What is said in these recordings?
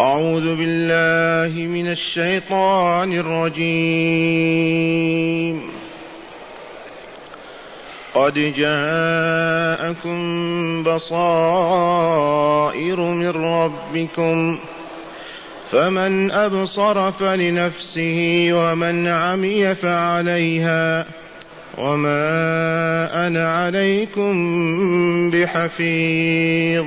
أعوذ بالله من الشيطان الرجيم. قد جاءكم بصائر من ربكم فمن أبصر فلنفسه ومن عمي فعليها وما أنا عليكم بحفيظ.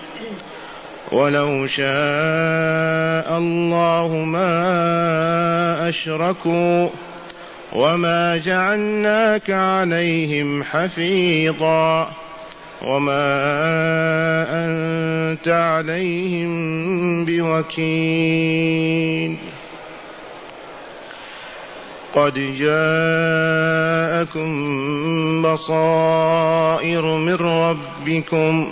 ولو شاء الله ما أشركوا وما جعلناك عليهم حفيظا وما أنت عليهم بوكيل. قد جاءكم بصائر من ربكم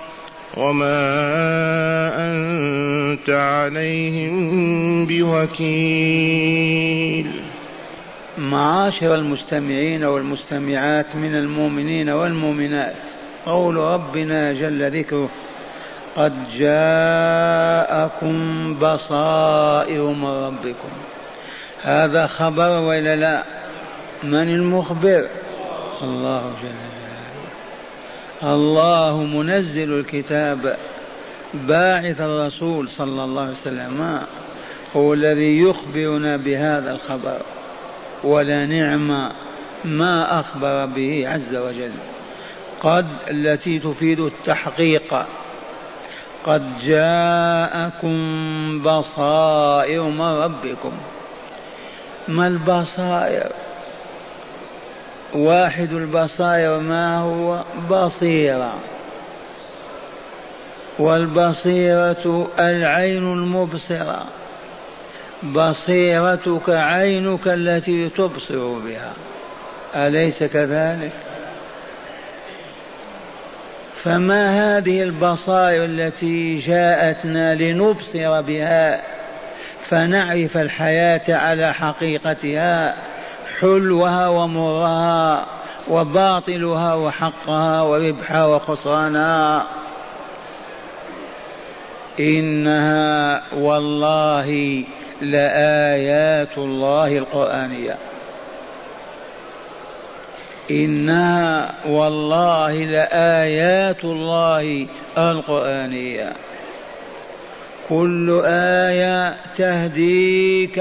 وما أنت عليهم بوكيل. معاشر المستمعين والمستمعات من المؤمنين والمؤمنات قول ربنا جل ذكره قد جاءكم بصائر من ربكم. هذا خبر ولا لا؟ من المخبر؟ الله جل الله منزل الكتاب باعث الرسول صلى الله عليه وسلم هو الذي يخبرنا بهذا الخبر ولا نعم ما أخبر به عز وجل. قد التي تفيد التحقيق قد جاءكم بصائر من ربكم. ما البصائر؟ واحد البصائر ما هو بصيرة. والبصيرة العين المبصرة. بصيرتك عينك التي تبصر بها. أليس كذلك؟ فما هذه البصائر التي جاءتنا لنبصر بها فنعرف الحياة على حقيقتها؟ حلوها ومرها وباطلها وحقها وربحها وخسرانها إنها والله لآيات الله القرآنية. إنها والله لآيات الله القرآنية. كل آية تهديك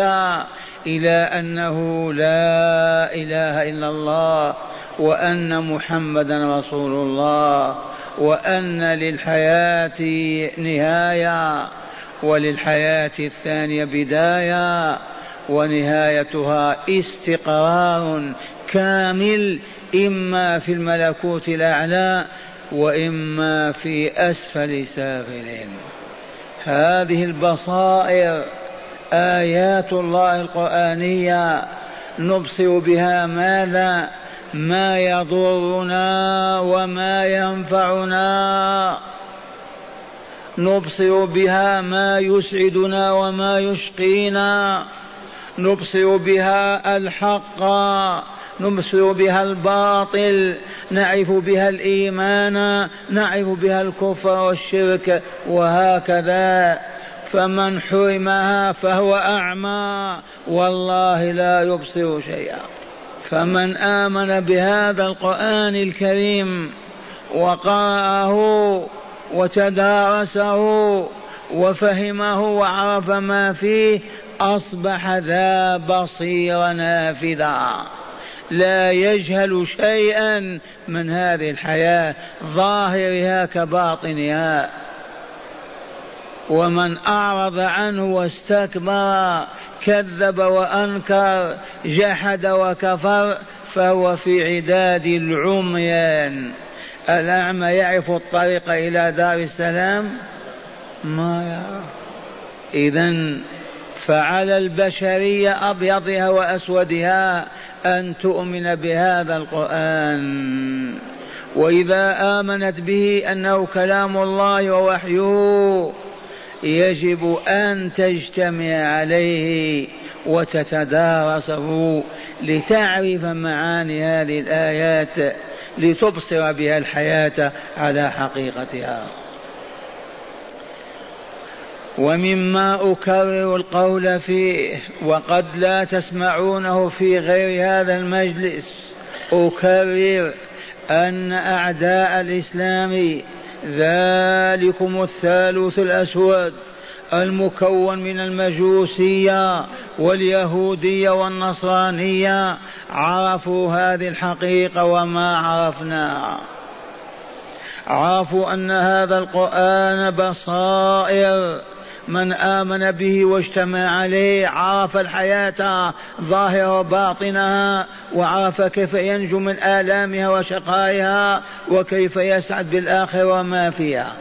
إلى أنه لا إله إلا الله وأن محمدا رسول الله وأن للحياة نهاية وللحياة الثانية بداية ونهايتها استقرار كامل إما في الملكوت الأعلى وإما في أسفل سافلين. هذه البصائر آيات الله القرآنية نبصر بها ماذا؟ ما يضرنا وما ينفعنا. نبصر بها ما يسعدنا وما يشقينا. نبصر بها الحق نبصر بها الباطل نعرف بها الإيمان نعرف بها الكفر والشرك وهكذا. فمن حرمها فهو أعمى والله لا يبصر شيئا. فمن آمن بهذا القرآن الكريم وقرأه وتدارسه وفهمه وعرف ما فيه أصبح ذا بصير نافذا لا يجهل شيئا من هذه الحياة ظاهرها كباطنها. ومن أعرض عنه واستكبر كذب وأنكر جحد وكفر فهو في عداد العميان الأعمى يعرف الطريق إلى دار السلام؟ ما يعرف. إذا فعلى البشرية أبيضها وأسودها أن تؤمن بهذا القرآن. وإذا آمنت به أنه كلام الله ووحيه يجب أن تجتمع عليه وتتدارسه لتعرف معاني هذه الآيات لتبصر بها الحياة على حقيقتها. ومما أكرر القول فيه وقد لا تسمعونه في غير هذا المجلس أكرر أن أعداء الإسلام ذلكم الثالث الأسود المكون من المجوسية واليهودية والنصرانية. عرفوا هذه الحقيقة وما عرفناها عرفوا أن هذا القرآن بصائر. من آمن به واجتمع عليه عرف الحياة ظاهرة وباطنها وعرف كيف ينجو من آلامها وشقائها وكيف يسعد بالآخرة وما فيها.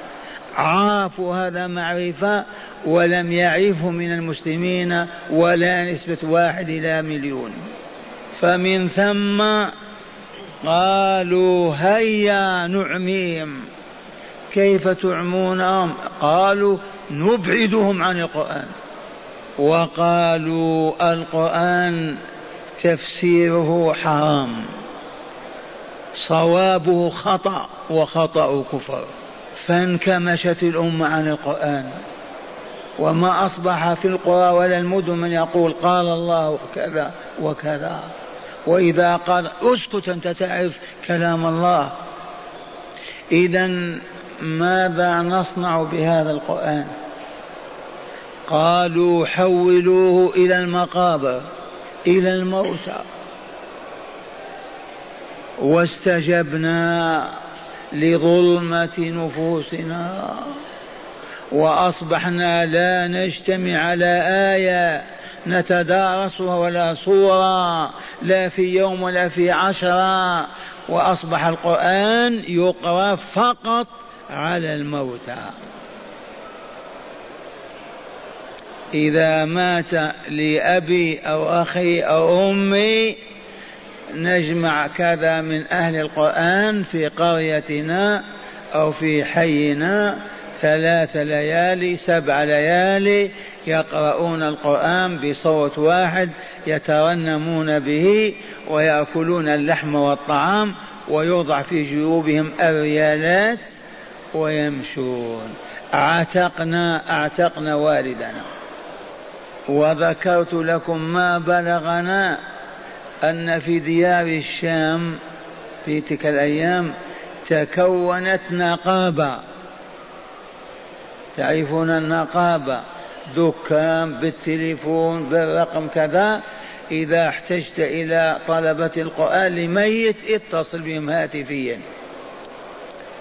عرفوا هذا معرفة ولم يعرفه من المسلمين ولا نسبة واحد إلى مليون. فمن ثم قالوا هيا نعميهم كيف تعمونهم قالوا نبعدهم عن القرآن. وقالوا القرآن تفسيره حرام. صوابه خطأ وخطأ كفر. فانكمشت الأمة عن القرآن. وما أصبح في القرى ولا المدن من يقول قال الله كذا وكذا. وإذا قال اسكت أنت تعرف كلام الله. إذا ماذا نصنع بهذا القرآن؟ قالوا حولوه إلى المقابر إلى الموتى. واستجبنا لظلمة نفوسنا وأصبحنا لا نجتمع على آية نتدارسها ولا صورة لا في يوم ولا في عشرة. وأصبح القرآن يقرأ فقط على الموتى. إذا مات لأبي أو أخي أو أمي نجمع كذا من أهل القرآن في قريتنا أو في حينا ثلاث ليالي سبع ليالي يقرؤون القرآن بصوت واحد يترنمون به ويأكلون اللحم والطعام ويوضع في جيوبهم الريالات ويمشون. أعتقنا أعتقنا والدنا. وذكرت لكم ما بلغنا أن في ديار الشام في تلك الأيام تكونت نقابة. تعرفون النقابة؟ دكان بالتليفون بالرقم كذا. إذا احتجت إلى طلبة القرآن لميت اتصل بهم هاتفيا.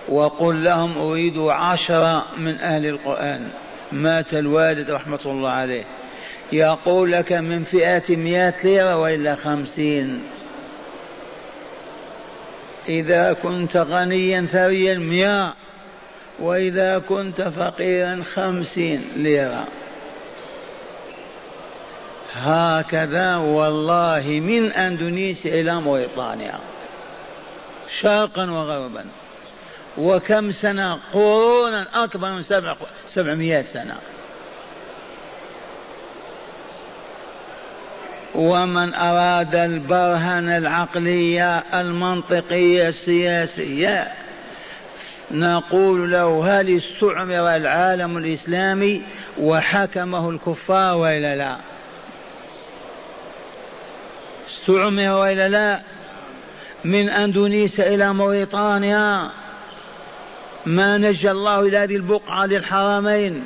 وقل لهم أريد عشرة من أهل القرآن. مات الوالد رحمة الله عليه. يقول لك من فئة مئة ليرة وإلا خمسين. إذا كنت غنيا ثريا مئة وإذا كنت فقيرا خمسين ليرة. هكذا والله من أندونيسيا إلى موريطانيا شرقا وغربا. وكم سنة؟ قرونا أكبر من سبع سبعمائة سنة. ومن أراد البرهن العقلية المنطقية السياسية نقول له هل استعمر العالم الإسلامي وحكمه الكفار وإلا لا؟ استعمر وإلا لا؟ من أندونيسيا إلى موريطانيا ما نجى الله إلى هذه البقعة للحرمين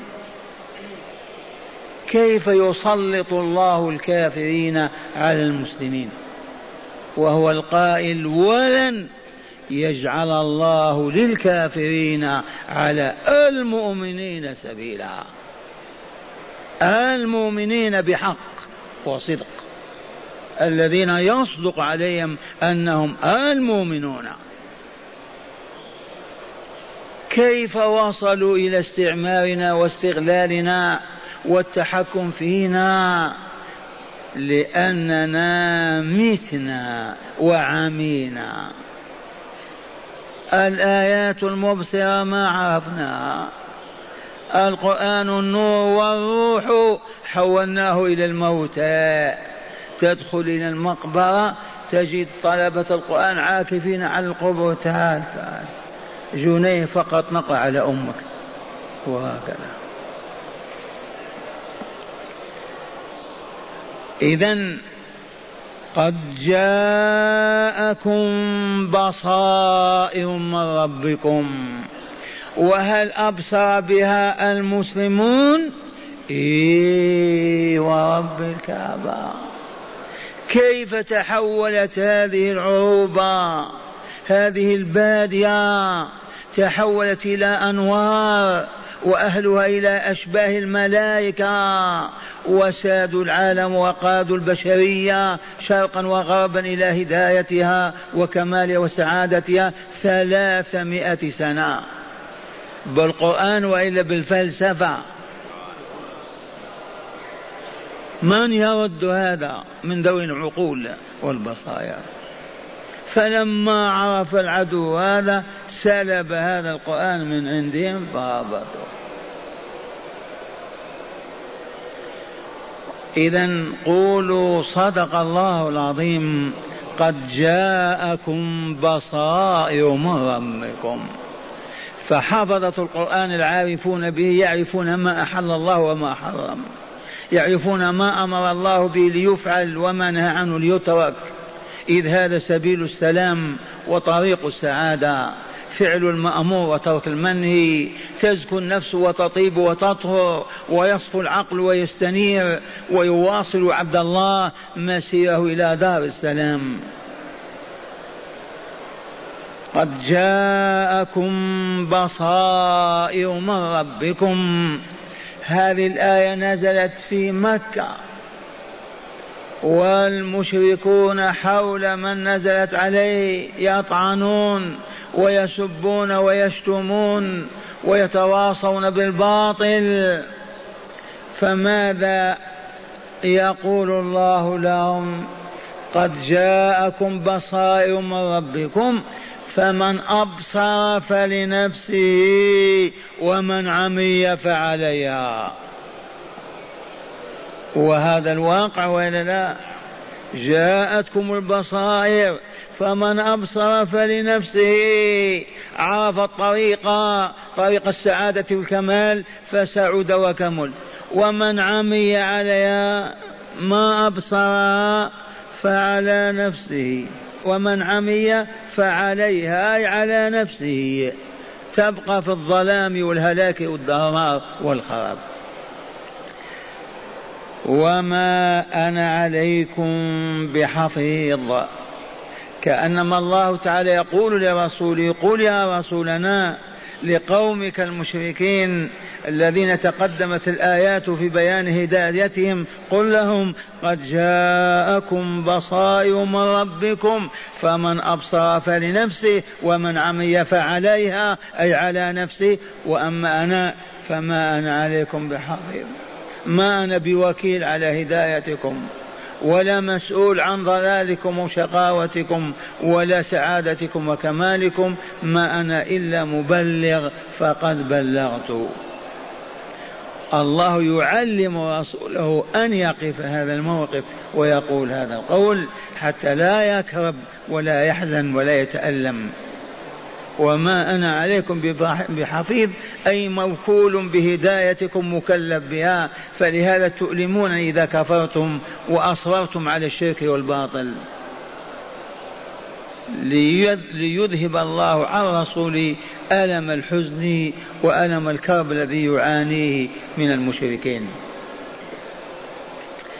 كيف يسلط الله الكافرين على المسلمين؟ وهو القائل ولن يجعل الله للكافرين على المؤمنين سبيلا. المؤمنين بحق وصدق. الذين يصدق عليهم أنهم المؤمنون. كيف وصلوا إلى استعمارنا واستغلالنا والتحكم فينا؟ لأننا متنا وعمينا. الآيات المبصرة ما عرفناها القرآن النور والروح حولناه إلى الموتى تدخل إلى المقبرة تجد طلبة القرآن عاكفين على القبور تعال تعال. جنيه فقط نقع على أمك. وهكذا. إذا قد جاءكم بصائر من ربكم وهل أبصر بها المسلمون؟ إيه ورب الكعبة. كيف تحولت هذه العروبة هذه البادية؟ تحولت إلى أنوار وأهلها إلى أشباه الملائكة. وسادوا العالم وقادوا البشرية شرقا وغربا إلى هدايتها وكمالها وسعادتها ثلاثمائة سنة. بالقرآن وإلا بالفلسفة. من يرد هذا من ذوي العقول والبصائر؟ فلما عرف العدو هذا سلب هذا القرآن من عندهم فهبطوا إذا قولوا صدق الله العظيم قد جاءكم بصائر من ربكم. فحفظة القرآن العارفون به يعرفون ما أحل الله وما حرم. يعرفون ما أمر الله به ليفعل وما نهى عنه ليترك. إذ هذا سبيل السلام وطريق السعادة. فعل المأمور وترك المنهي تزكو النفس وتطيب وتطهر ويصفو العقل ويستنير ويواصل عبد الله مسيره إلى دار السلام. قد جاءكم بصائر من ربكم. هذه الآية نزلت في مكة. والمشركون حول من نزلت عليه يطعنون ويسبون ويشتمون ويتواصون بالباطل. فماذا يقول الله لهم؟ قد جاءكم بصائر من ربكم فمن أبصر فلنفسه ومن عمي فعليها. وهذا الواقع وإلا لا؟ جاءتكم البصائر فمن أبصر فلنفسه. عرف الطريق طريق السعادة والكمال فسعد وكمل. ومن عمي عليها ما أبصر فعلى نفسه. ومن عمي فعليها أي على نفسه. تبقى في الظلام والهلاك والدمار والخراب. وما أنا عليكم بحفيظ. كانما الله تعالى يقول لرسوله قل يا رسولنا لقومك المشركين الذين تقدمت الايات في بيان هدايتهم قل لهم قد جاءكم بصائر من ربكم فمن ابصر فلنفسه ومن عمي فعليها اي على نفسه. واما أنا فما أنا عليكم بحفيظ. ما أنا بوكيل على هدايتكم ولا مسؤول عن ضلالكم وشقاوتكم ولا سعادتكم وكمالكم ما أنا إلا مبلغ فقد بلغت. الله يعلم رسوله أن يقف هذا الموقف ويقول هذا القول حتى لا يكرب ولا يحزن ولا يتألم. وما أنا عليكم بحفيظ أي موكول بهدايتكم مكلف بها فلهذا تؤلمون إذا كفرتم وأصررتم على الشرك والباطل. ليذهب الله عن رسوله ألم الحزن وألم الكرب الذي يعانيه من المشركين.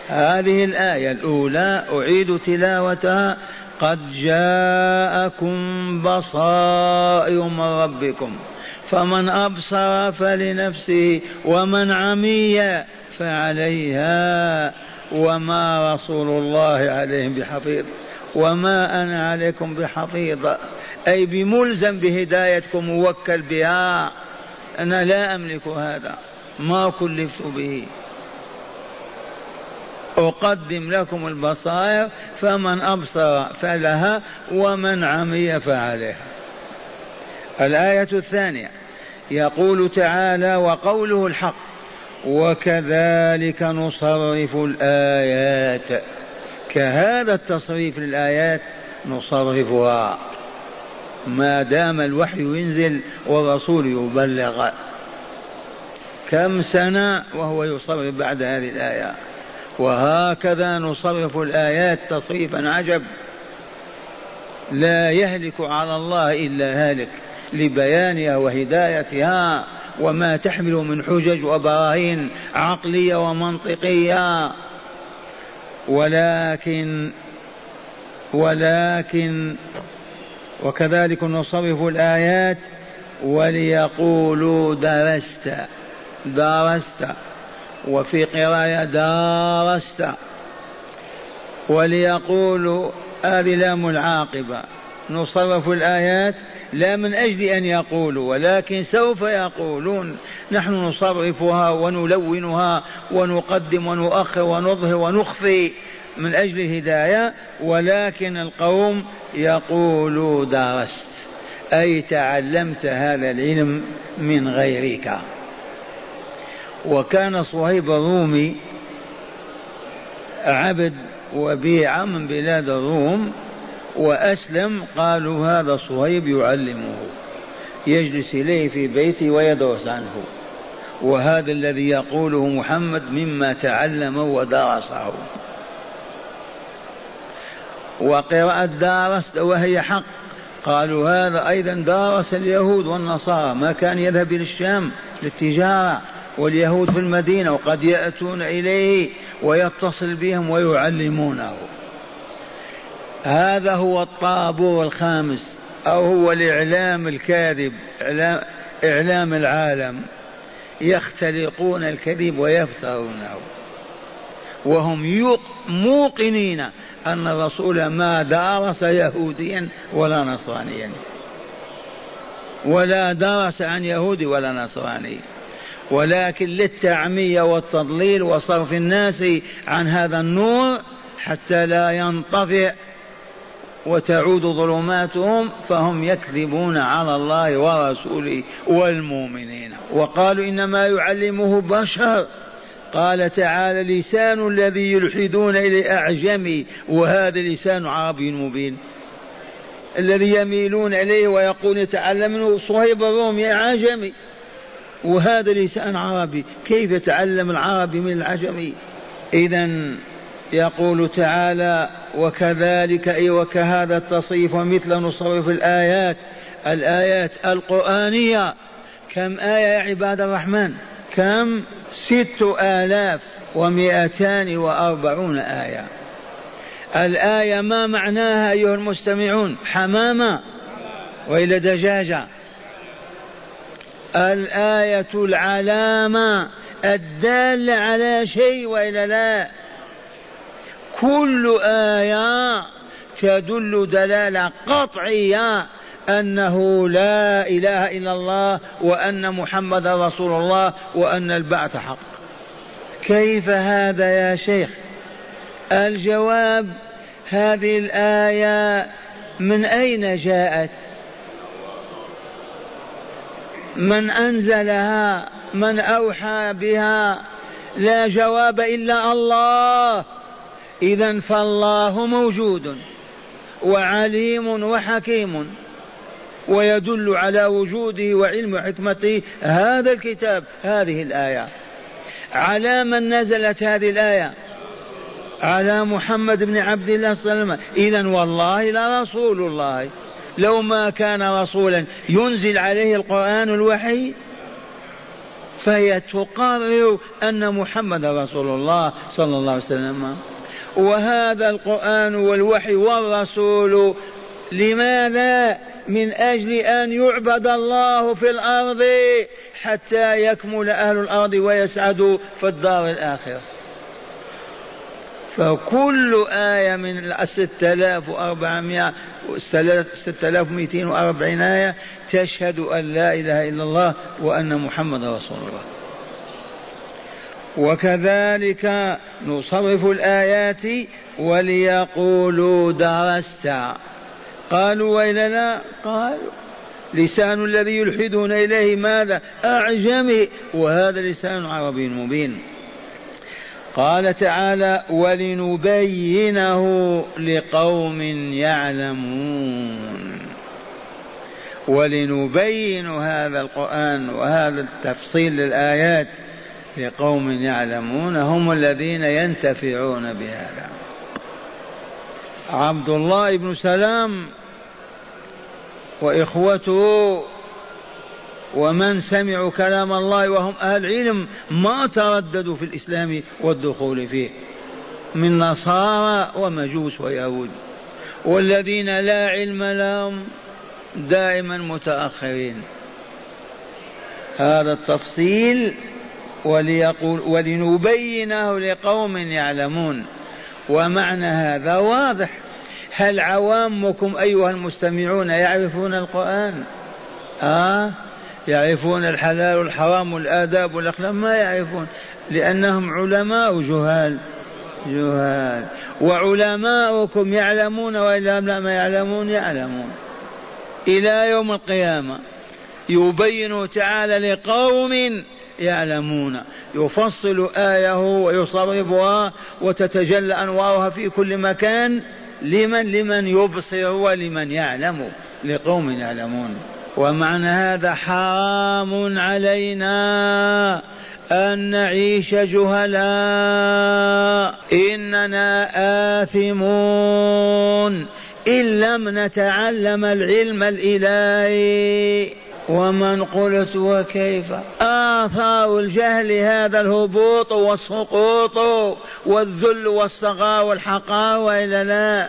هذه الآية الأولى أعيد تلاوتها قد جاءكم بصائر من ربكم. فمن أبصر فلنفسه ومن عمي فعليها وما رسول الله عليهم بحفيظ وما أنا عليكم بحفيظ. أي بملزم بهدايتكم موكل بها أنا لا أملك هذا. ما كلفت به. أقدم لكم البصائر فمن أبصر فلها ومن عمي فعليها. الآية الثانية يقول تعالى وقوله الحق وكذلك نصرف الآيات. كهذا التصريف للآيات نصرفها. ما دام الوحي ينزل والرسول يبلغ. كم سنة وهو يصرف بعد هذه الآية؟ وهكذا نصرف الآيات تصريفا عجب. لا يهلك على الله إلا هالك لبيانها وهدايتها وما تحمل من حجج وبراهين عقلية ومنطقية. ولكن ولكن وكذلك نصرف الآيات وليقولوا درست درست. وفي قراءة دارست وليقولوا هذه لام العاقبة نصرف الآيات لا من أجل أن يقولوا ولكن سوف يقولون. نحن نصرفها ونلونها ونقدم ونؤخر ونظهر ونخفي من أجل الهداية ولكن القوم يقول درست أي تعلمت هذا العلم من غيرك. وكان صهيب الرومي عبد وبيع من بلاد الروم وأسلم قالوا هذا صهيب يعلمه يجلس إليه في بيته ويدرس عنه وهذا الذي يقوله محمد مما تعلم ودرسه. وقراءة دارس وهي حق قالوا هذا أيضا دارس اليهود والنصارى ما كان يذهب إلى الشام للتجارة. واليهود في المدينة وقد يأتون إليه ويتصل بهم ويعلمونه. هذا هو الطابور الخامس أو هو الإعلام الكاذب إعلام, إعلام العالم. يختلقون الكذب ويفترونه. وهم موقنين أن الرسول ما دارس يهوديا ولا نصرانيا. ولا درس عن يهودي ولا نصراني. ولكن للتعمية والتضليل وصرف الناس عن هذا النور حتى لا ينطفئ وتعود ظلماتهم فهم يكذبون على الله ورسوله والمؤمنين. وقالوا إنما يعلمه بشر. قال تعالى لسان الذي يلحدون إلى أعجمي وهذا لسان عربي مبين. الذي يميلون إليه ويقول يتعلم منه صهيب الرومي عجمي وهذا لسان عربي. كيف يتعلم العربي من العجمي اذا يقول تعالى وكذلك أي وكهذا التصريف ومثل نصرف الآيات. الآيات القرآنية. كم آية يا عباد الرحمن؟ كم؟ ست آلاف ومئتان وأربعون آية. الآية ما معناها أيها المستمعون؟ حمامة وإلى دجاجة. الآية العلامة الدالة على شيء وإلا لا؟ كل آية تدل دلالة قطعية أنه لا إله إلا الله وأن محمد رسول الله وأن البعث حق. كيف هذا يا شيخ؟ الجواب هذه الآية من أين جاءت؟ من أنزلها من أوحى بها لا جواب إلا الله. إذا فالله موجود وعليم وحكيم ويدل على وجوده وعلم وحكمته هذا الكتاب هذه الآية. على من نزلت هذه الآية؟ على محمد بن عبد الله صلى الله عليه وسلم. إذا والله لرسول الله. لو ما كان رسولا ينزل عليه القرآن الوحي فهي تقرر أن محمد رسول الله صلى الله عليه وسلم. وهذا القرآن والوحي والرسول لماذا؟ من أجل أن يعبد الله في الأرض حتى يكمل أهل الأرض ويسعدوا في الدار الآخرة. فكل آية من الستة آلاف وأربعمائة ستة آلاف ومئتين وأربعين آية تشهد أن لا إله إلا الله وأن محمد رسول الله. وكذلك نصرف الآيات وليقولوا درست. قالوا وإلا لا؟ قالوا. لسان الذي يلحدون إليه ماذا؟ أعجمي. وهذا لسان عربي مبين. قال تعالى ولنبينه لقوم يعلمون. ولنبين هذا القرآن وهذا التفصيل للآيات لقوم يعلمون هم الذين ينتفعون بهذا. عبد الله بن سلام وإخوته ومن سمعوا كلام الله وهم أهل علم ما ترددوا في الإسلام والدخول فيه. من نصارى ومجوس ويهود. والذين لا علم لهم دائما متأخرين. هذا التفصيل وليقول ولنبينه لقوم يعلمون. ومعنى هذا واضح. هل عوامكم أيها المستمعون يعرفون القرآن؟ آه؟ يعرفون الحلال والحرام والآداب والأخلاق ما يعرفون لأنهم علماء جهال جهال. وعلماؤكم يعلمون وإلا ما يعلمون يعلمون. إلى يوم القيامة يبين تعالى لقوم يعلمون. يفصل آية ويصرفها وتتجلى أنوارها في كل مكان. لمن؟ لمن يبصر ولمن يعلم. لقوم يعلمون. ومعنى هذا حرام علينا أن نعيش جهلاء. إننا آثمون. إن لم نتعلم العلم الإلهي. ومن قلت وكيف؟ آثار الجهل هذا الهبوط والسقوط والذل والصغار والحقار وإلا لا.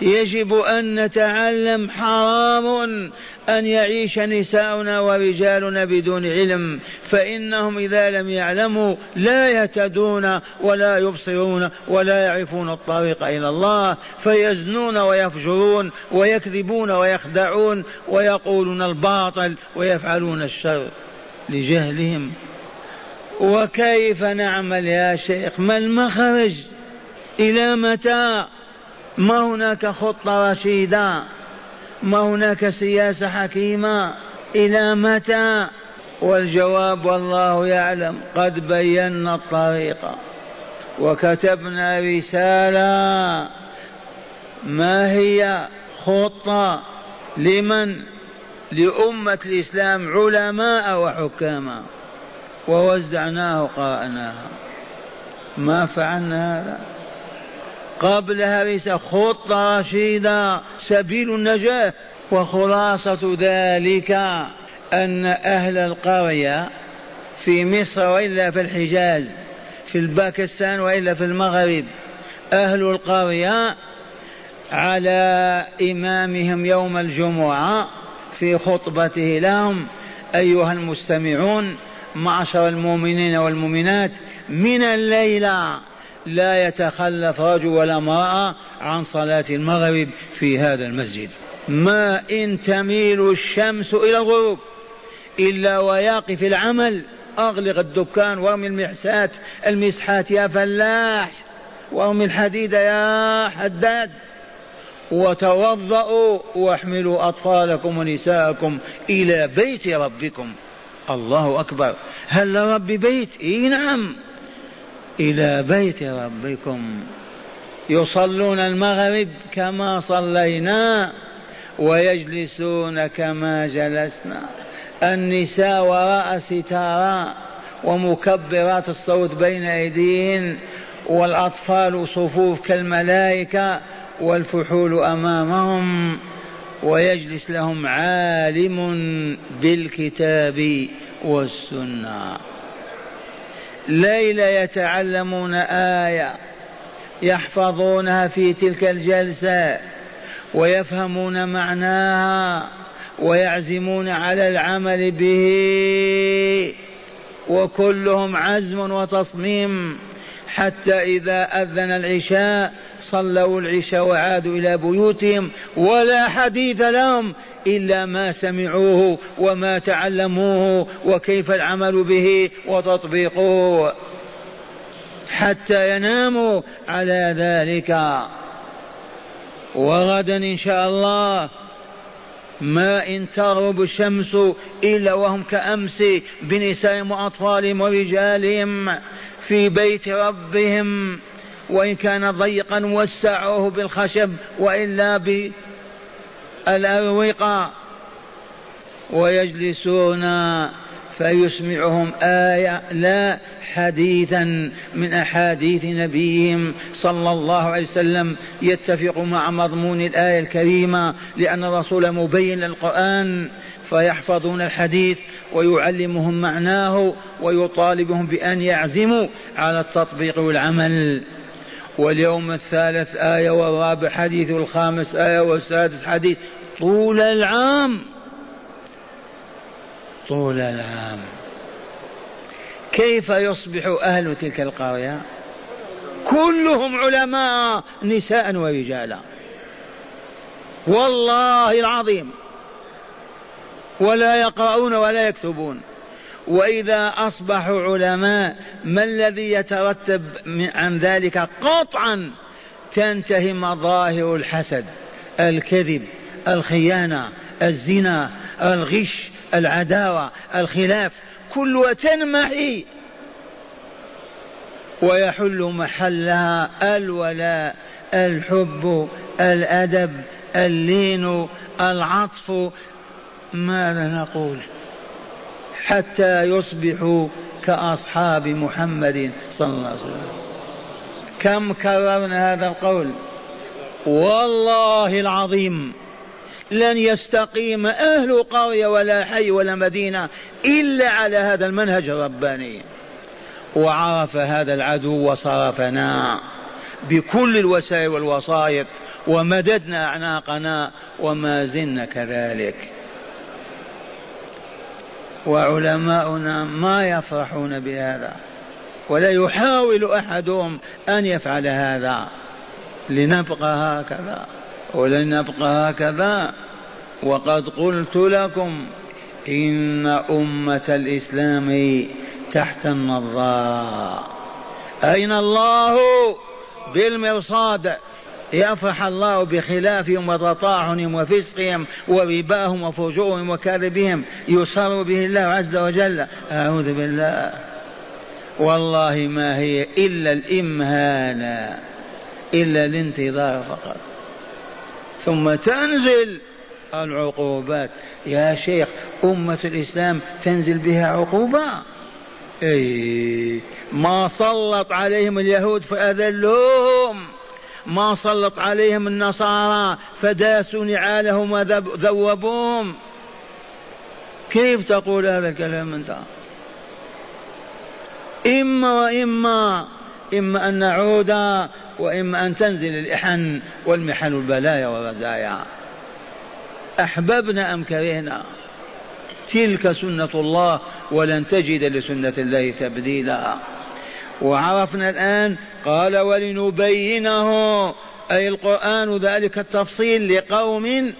يجب أن نتعلم حرام أن يعيش نساؤنا ورجالنا بدون علم فإنهم إذا لم يعلموا لا يهتدون ولا يبصرون ولا يعرفون الطريق إلى الله فيزنون ويفجرون ويكذبون ويخدعون ويقولون الباطل ويفعلون الشر لجهلهم. وكيف نعمل يا شيخ؟ ما المخرج؟ إلى متى؟ ما هناك خطة رشيدة. ما هناك سياسة حكيمة إلى متى؟ والجواب والله يعلم قد بينا الطريق. وكتبنا رسالة. ما هي خطة لمن؟ لأمة الإسلام علماء وحكاما ووزعناه قرأناها ما فعلنا هذا؟ قبلها ليس خطة رشيدة سبيل النجاة وخلاصة ذلك أن أهل القرية في مصر وإلا في الحجاز في الباكستان وإلا في المغرب أهل القرية على إمامهم يوم الجمعة في خطبته لهم أيها المستمعون معشر المؤمنين والمؤمنات من الليلة لا يتخلف رجل ولا امرأة عن صلاة المغرب في هذا المسجد. ما إن تميل الشمس إلى الغروب إلا ويقف العمل. أغلق الدكان وارمي المحسات المسحات يا فلاح. وارمي الحديد يا حداد. وتوضأوا واحملوا أطفالكم ونساءكم إلى بيت ربكم. الله أكبر. هل لرب بيت؟ إي نعم. إلى بيت ربكم يصلون المغرب كما صلينا ويجلسون كما جلسنا. النساء وراء ستارا ومكبرات الصوت بين أيديهن والأطفال صفوف كالملائكة والفحول أمامهم ويجلس لهم عالم بالكتاب والسنة. ليلة يتعلمون آية يحفظونها في تلك الجلسة ويفهمون معناها ويعزمون على العمل به وكلهم عزم وتصميم حتى إذا أذن العشاء صلوا العشاء وعادوا إلى بيوتهم ولا حديث لهم إلا ما سمعوه وما تعلموه وكيف العمل به وتطبيقه حتى يناموا على ذلك. وغدا إن شاء الله ما إن تغرب الشمس إلا وهم كأمس بنسائهم وأطفالهم ورجالهم في بيت ربهم. وإن كان ضيقا وسعوه بالخشب وإلا بالأروقة ويجلسون فيسمعهم آية لا حديثا من أحاديث نبيهم صلى الله عليه وسلم يتفق مع مضمون الآية الكريمة لأن الرسول مبين للقرآن فيحفظون الحديث ويعلمهم معناه ويطالبهم بأن يعزموا على التطبيق والعمل. واليوم الثالث آية والرابع حديث الخامس آية والسادس حديث طول العام. طول العام. كيف يصبح أهل تلك القرية؟ كلهم علماء نساء ورجالا. والله العظيم. ولا يقرؤون ولا يكتبون. وإذا أصبحوا علماء ما الذي يترتب عن ذلك؟ قطعا تنتهي مظاهر الحسد الكذب الخيانة الزنا الغش العداوة الخلاف كلها تنمحي ويحل محلها الولاء الحب الأدب اللين العطف. ماذا نقول؟ حتى يصبحوا كأصحاب محمد صلى الله عليه وسلم. كم كررنا هذا القول؟ والله العظيم لن يستقيم أهل قرية ولا حي ولا مدينة إلا على هذا المنهج الرباني. وعرف هذا العدو وصرفنا بكل الوسائل والوسائط ومددنا أعناقنا وما زلنا كذلك. وعلماؤنا ما يفرحون بهذا ولا يحاول أحدهم أن يفعل هذا. لنبقى هكذا ولن نبقى هكذا. وقد قلت لكم إن أمة الإسلام تحت النظارة. أين الله بالمرصاد؟ يفرح الله بخلافهم وتطاعنهم وفسقهم ورباهم وفجورهم وكذبهم يصر به الله عز وجل. أعوذ بالله. والله ما هي إلا الإمهال إلا الانتظار فقط. ثم تنزل العقوبات. يا شيخ أمة الإسلام تنزل بها عقوبة؟ أي ما سلط عليهم اليهود فأذلوهم. ما سلط عليهم النصارى فداسوا نعالهم وذوبوهم. كيف تقول هذا الكلام أنت؟ إما وإما إما أن نعود وإما أن تنزل الإحن والمحن البلايا والرزايا أحببنا أم كرهنا؟ تلك سنة الله ولن تجد لسنة الله تبديلا. وعرفنا الآن قال ولنبينه أي القرآن ذلك التفصيل لقوم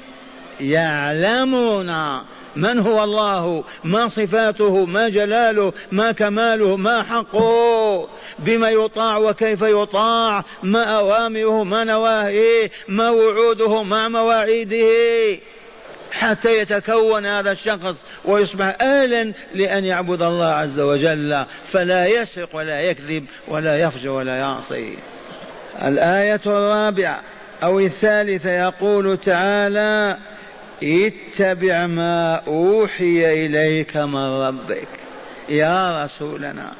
يعلمون. من هو الله؟ ما صفاته؟ ما جلاله؟ ما كماله؟ ما حقه؟ بما يطاع وكيف يطاع؟ ما أوامره؟ ما نواهيه؟ ما وعوده؟ ما مواعيده؟ حتى يتكون هذا الشخص ويصبح أهلا لأن يعبد الله عز وجل. فلا يسرق ولا يكذب ولا يفجر ولا يعصي. الآية الرابعة أو الثالثة يقول تعالى اتبع ما أوحي إليك من ربك. يا رسولنا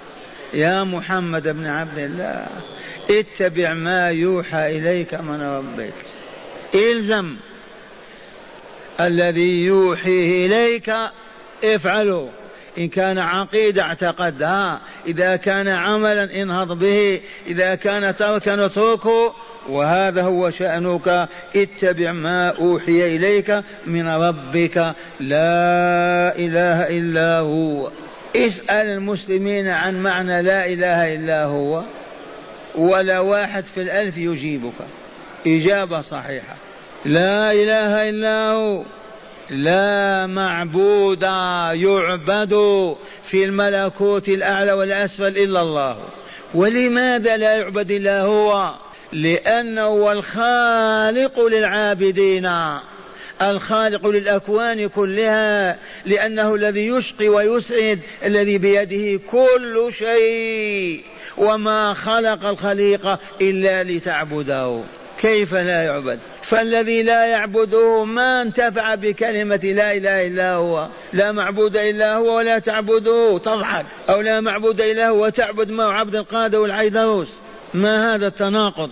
يا محمد بن عبد الله اتبع ما يوحى إليك من ربك. إلزم الذي يوحيه إليك افعله. إن كان عقيدة اعتقدها إذا كان عملا انهض به إذا كان تركا اتركه وهذا هو شأنك. اتبع ما أوحي إليك من ربك. لا إله إلا هو. اسأل المسلمين عن معنى لا إله إلا هو. ولا واحد في الألف يجيبك. إجابة صحيحة. لا إله إلا هو. لا معبود يعبد في الملكوت الأعلى والأسفل إلا الله. ولماذا لا يعبد إلا هو؟ لأنه هو الخالق للعابدين. الخالق للأكوان كلها لأنه الذي يشقي ويسعد الذي بيده كل شيء. وما خلق الخليقة إلا لتعبده. كيف لا يعبد؟ فالذي لا يعبده ما انتفع بكلمة لا إله إلا هو. لا معبود إلا هو ولا تعبده تضحك. أو لا معبود إلا هو وتعبد معه عبد القادر والعيدروس ما هذا التناقض؟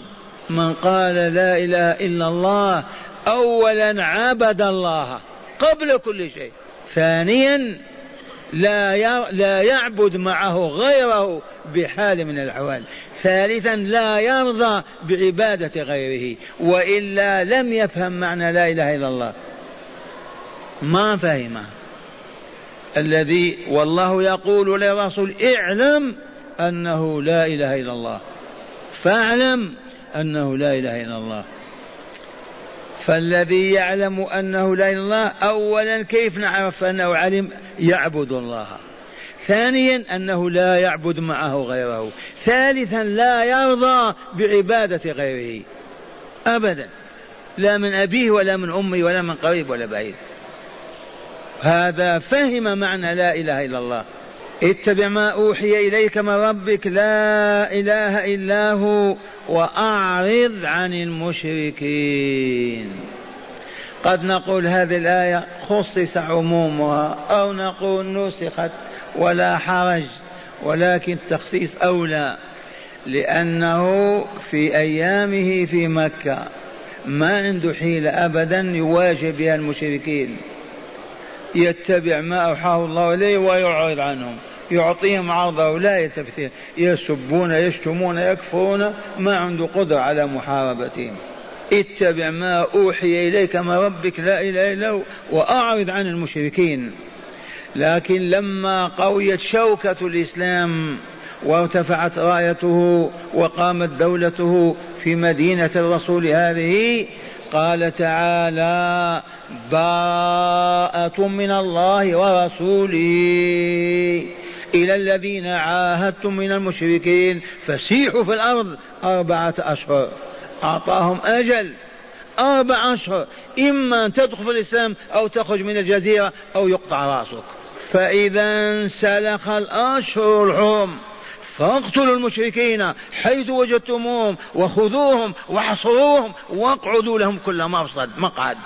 من قال لا إله إلا الله أولا عبد الله قبل كل شيء. ثانيا لا لا يعبد معه غيره بحال من الأحوال. ثالثا لا يرضى بعبادة غيره وإلا لم يفهم معنى لا إله إلا الله. ما فهمه. الذي والله يقول للرسول اعلم أنه لا إله إلا الله. فاعلم أنه لا إله إلا الله. فالذي يعلم أنه لا إله إلا الله أولا كيف نعرف أنه علم؟ يعبد الله. ثانيا أنه لا يعبد معه غيره. ثالثا لا يرضى بعبادة غيره. أبدا. لا من أبيه ولا من أمه ولا من قريب ولا بعيد. هذا فهم معنى لا إله إلا الله. اتبع ما أوحي إليك من ربك. لا إله إلا هو وأعرض عن المشركين. قد نقول هذه الآية خصص عمومها أو نقول نسخت ولا حرج ولكن التخصيص أولى لأنه في أيامه في مكة ما عنده حيلة أبدا يواجه بها المشركين. يتبع ما أوحاه الله إليه ويعرض عنهم. يعطيهم عرضه لا يلتفت يسبون يشتمون يكفرون ما عنده قدرة على محاربتهم. اتبع ما أوحي إليك من ربك لا إله إلا هو وأعرض عن المشركين. لكن لما قويت شوكة الإسلام وارتفعت رايته وقامت دولته في مدينة الرسول هذه قال تعالى باءة من الله ورسوله إلى الذين عاهدتم من المشركين فسيحوا في الأرض أربعة أشهر. أعطاهم أجل أربع أشهر إما أن تدخل في الإسلام أو تخرج من الجزيرة أو يقطع رأسك. فإذا انسلخ الأشهر الحرم فاقتلوا المشركين حيث وجدتموهم وخذوهم واحصروهم واقعدوا لهم كل مرصد مقعد.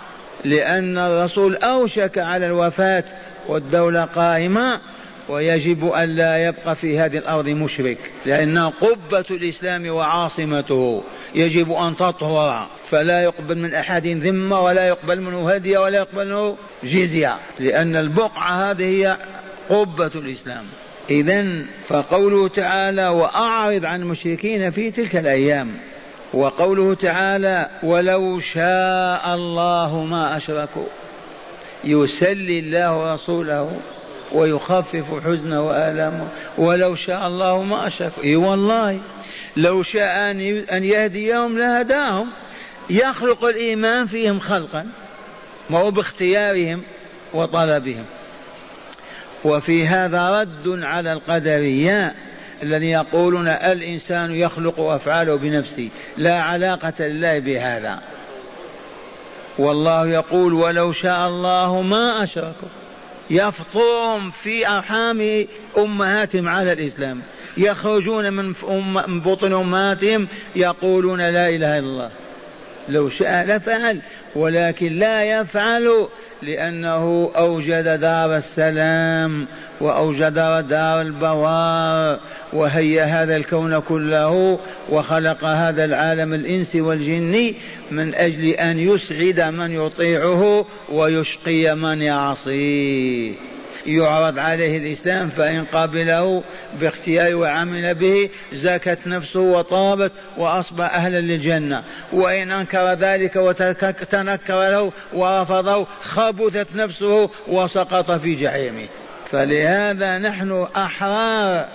لأن الرسول أوشك على الوفاة والدولة قائمة ويجب أن لا يبقى في هذه الأرض مشرك لأنها قبة الإسلام وعاصمته. يجب أن تطهر. فلا يقبل من أحد ذمة ولا يقبل منه هدية ولا يقبل منه جزية لأن البقعة هذه هي قبة الإسلام. إذا فقوله تعالى وأعرض عن المشركين في تلك الأيام. وقوله تعالى ولو شاء الله ما أشركوا. يسلي الله رسوله ويخفف حزنه وآلامه. ولو شاء الله ما أشركوا. إي والله لو شاء أن يهديهم لهداهم. يخلق الإيمان فيهم خلقا وهو باختيارهم وطلبهم. وفي هذا رد على القدرية الذين يقولون الإنسان يخلق أفعاله بنفسه لا علاقة لله بهذا. والله يقول ولو شاء الله ما أشركوا. يفطرهم في أرحام أمهاتهم على الإسلام. يخرجون من بطن أمهاتهم يقولون لا إله إلا الله. لو شاء لفعل ولكن لا يفعل لأنه أوجد دار السلام وأوجد دار البوار وهيأ هذا الكون كله وخلق هذا العالم الإنسي والجني من أجل أن يسعد من يطيعه ويشقي من يعصيه. يعرض عليه الإسلام فإن قبله باختياره وعمل به زكت نفسه وطابت وأصبح أهلا للجنة. وإن أنكر ذلك وتنكر له ورفضه خبثت نفسه وسقط في جحيمه. فلهذا نحن أحرار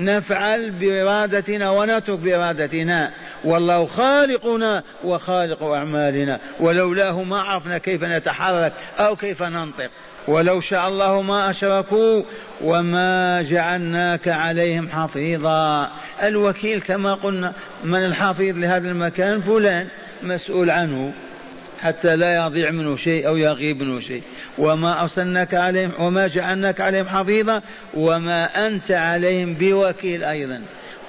نفعل بإرادتنا ونترك بإرادتنا والله خالقنا وخالق أعمالنا. ولولاه ما عرفنا كيف نتحرك أو كيف ننطق. ولو شاء الله ما أشركوا وما جعلناك عليهم حفيظا. الوكيل كما قلنا من الحفيظ لهذا المكان؟ فلان مسؤول عنه. حتى لا يضيع منه شيء أو يغيب منه شيء. وما أرسلناك عليهم وما جعلناك عليهم حفيظا وما أنت عليهم بوكيل أيضا.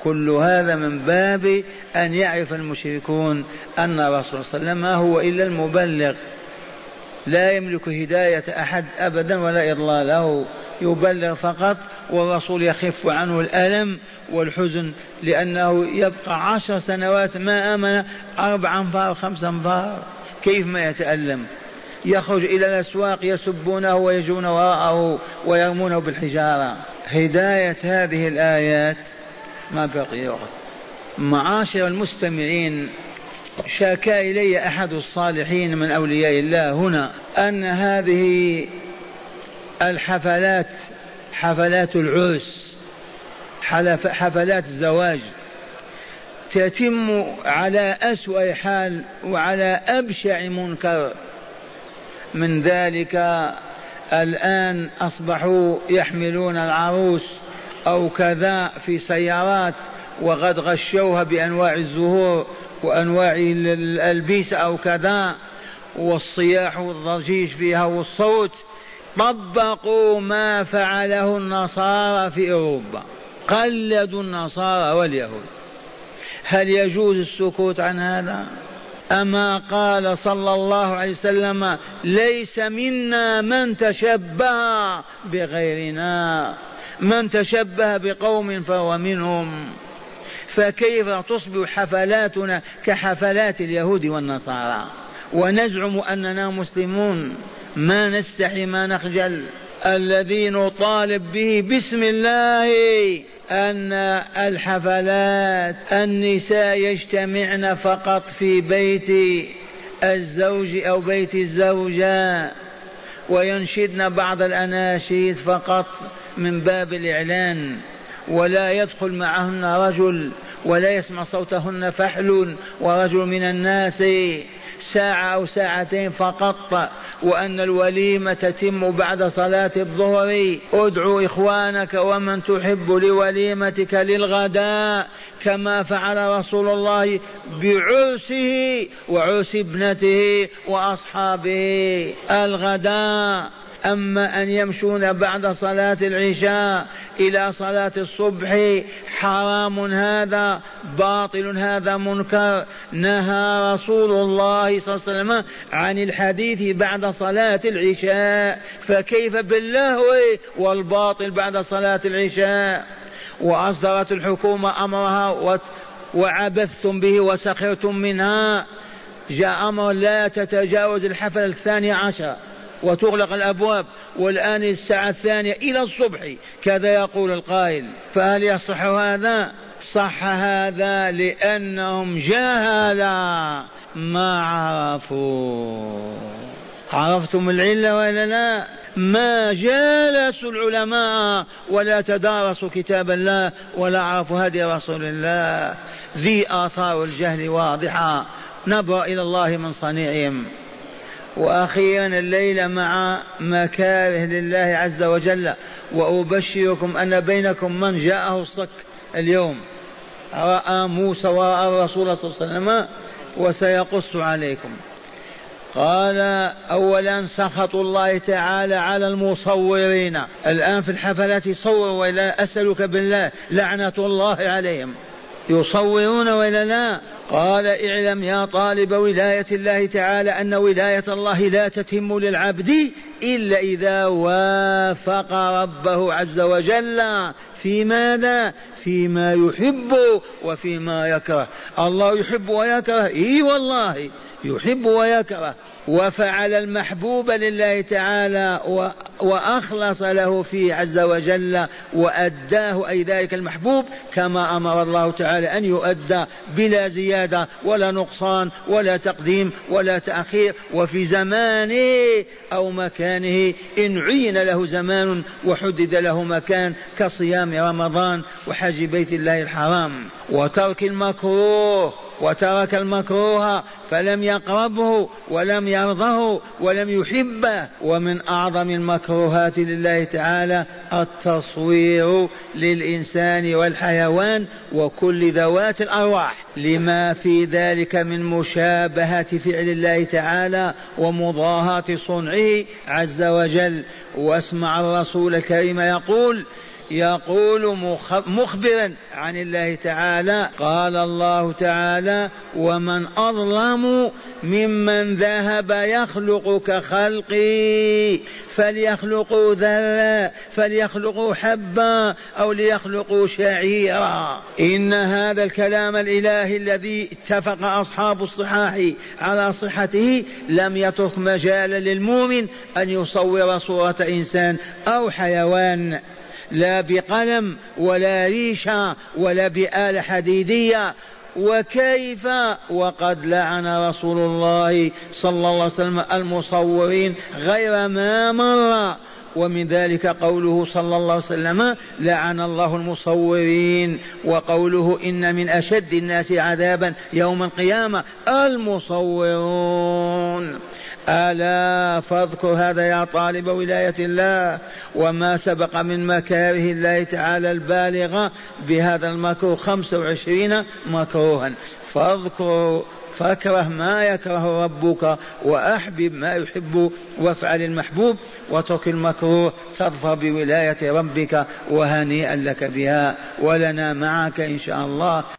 كل هذا من باب أن يعرف المشركون أن الرسول صلى الله عليه وسلم ما هو إلا المبلغ. لا يملك هداية أحد أبدا ولا إضلاله يبلغ فقط والرسول يخف عنه الألم والحزن لأنه يبقى عشر سنوات ما آمن أربع أنفار خمس أنفار. كيف ما يتألم؟ يخرج إلى الأسواق يسبونه ويجون وراءه ويرمونه بالحجارة. هداية هذه الآيات ما بقي وقت. معاشر المستمعين شكا إلي أحد الصالحين من أولياء الله هنا أن هذه الحفلات حفلات العرس حفلات الزواج تتم على أسوأ حال وعلى أبشع منكر. من ذلك الآن أصبحوا يحملون العروس أو كذا في سيارات وقد غشوها بأنواع الزهور وأنواع الألبسة أو كذا والصياح والضجيج فيها والصوت. طبقوا ما فعله النصارى في أوروبا. قلدوا النصارى واليهود. هل يجوز السكوت عن هذا؟ أما قال صلى الله عليه وسلم ليس منا من تشبه بغيرنا. من تشبه بقوم فهو منهم. فكيف تصبح حفلاتنا كحفلات اليهود والنصارى؟ ونزعم أننا مسلمون. ما نستحي ما نخجل. الذي نطالب به بسم الله أن الحفلات النساء يجتمعن فقط في بيت الزوج أو بيت الزوجة وينشدن بعض الأناشيد فقط من باب الإعلان ولا يدخل معهن رجل ولا يسمع صوتهن فحل ورجل من الناس ساعة أو ساعتين فقط وأن الوليمة تتم بعد صلاة الظهر. ادعو إخوانك ومن تحب لوليمتك للغداء كما فعل رسول الله بعرسه وعرس ابنته وأصحابه. الغداء. أما أن يمشون بعد صلاة العشاء إلى صلاة الصبح حرام هذا باطل هذا منكر. نهى رسول الله صلى الله عليه وسلم عن الحديث بعد صلاة العشاء. فكيف باللهو والباطل بعد صلاة العشاء؟ وأصدرت الحكومة أمرها وعبثتم به وسخرتم منها. جاء أمر لا تتجاوز الحفل الثاني عشر. وتغلق الأبواب. والآن الساعة الثانية إلى الصبح. كذا يقول القائل. فهل يصح هذا؟ صح هذا لأنهم جهلا ما عرفوا. عرفتم العلة ولا لا؟ ما جالسوا العلماء ولا تدارسوا كتاب الله ولا عرفوا هدي رسول الله. ذي آثار الجهل واضحة. نبرأ إلى الله من صنيعهم. وأخيرا الليلة مع مكاره لله عز وجل. وأبشركم أن بينكم من جاءه الصك اليوم. رأى موسى ورأى الرسول صلى الله عليه وسلم وسيقص عليكم. قال أولا سخط الله تعالى على المصورين. الآن في الحفلات يصور ولا أسألك بالله لعنة الله عليهم. يصورون ولا لا؟ قال اعلم يا طالب ولاية الله تعالى أن ولاية الله لا تتم للعبد إلا إذا وافق ربه عز وجل في ماذا؟ فيما يحب وفيما يكره. الله يحب ويكره؟ إي والله يحب ويكره. وفعل المحبوب لله تعالى وأخلص له فيه عز وجل وأداه أي ذلك المحبوب كما أمر الله تعالى أن يؤدى بلا زيادة ولا نقصان ولا تقديم ولا تأخير. وفي زمانه أو مكانه إن عين له زمان وحدد له مكان كصيام رمضان وحج بيت الله الحرام وترك المكروه. وترك المكروه فلم يقربه ولم يرضه ولم يحبه. ومن أعظم المكروهات لله تعالى التصوير للإنسان والحيوان وكل ذوات الأرواح. لما في ذلك من مشابهة فعل الله تعالى ومضاهاة صنعه عز وجل. واسمع الرسول الكريم يقول يقول مخبرا عن الله تعالى قال الله تعالى ومن أظلم ممن ذهب يخلق كخلقي فليخلقوا ذرة فليخلقوا حبا أو ليخلقوا شعيرا. إن هذا الكلام الإلهي الذي اتفق أصحاب الصحاح على صحته لم يترك مجالا للمؤمن أن يصور صورة إنسان أو حيوان. لا بقلم ولا ريشة ولا بآلة حديدية. وكيف؟ وقد لعن رسول الله صلى الله عليه وسلم المصورين غير ما مر. ومن ذلك قوله صلى الله عليه وسلم لعن الله المصورين. وقوله إن من أشد الناس عذابا يوم القيامة المصورون. ألا فاذكر هذا يا طالب ولاية الله وما سبق من مكاره الله تعالى البالغة بهذا المكروه خمسة وعشرين مكروها. فاذكر فاكره ما يكره ربك وأحبب ما يحب وافعل المحبوب واترك المكروه تظفر بولاية ربك وهنيئا لك بها ولنا معك إن شاء الله.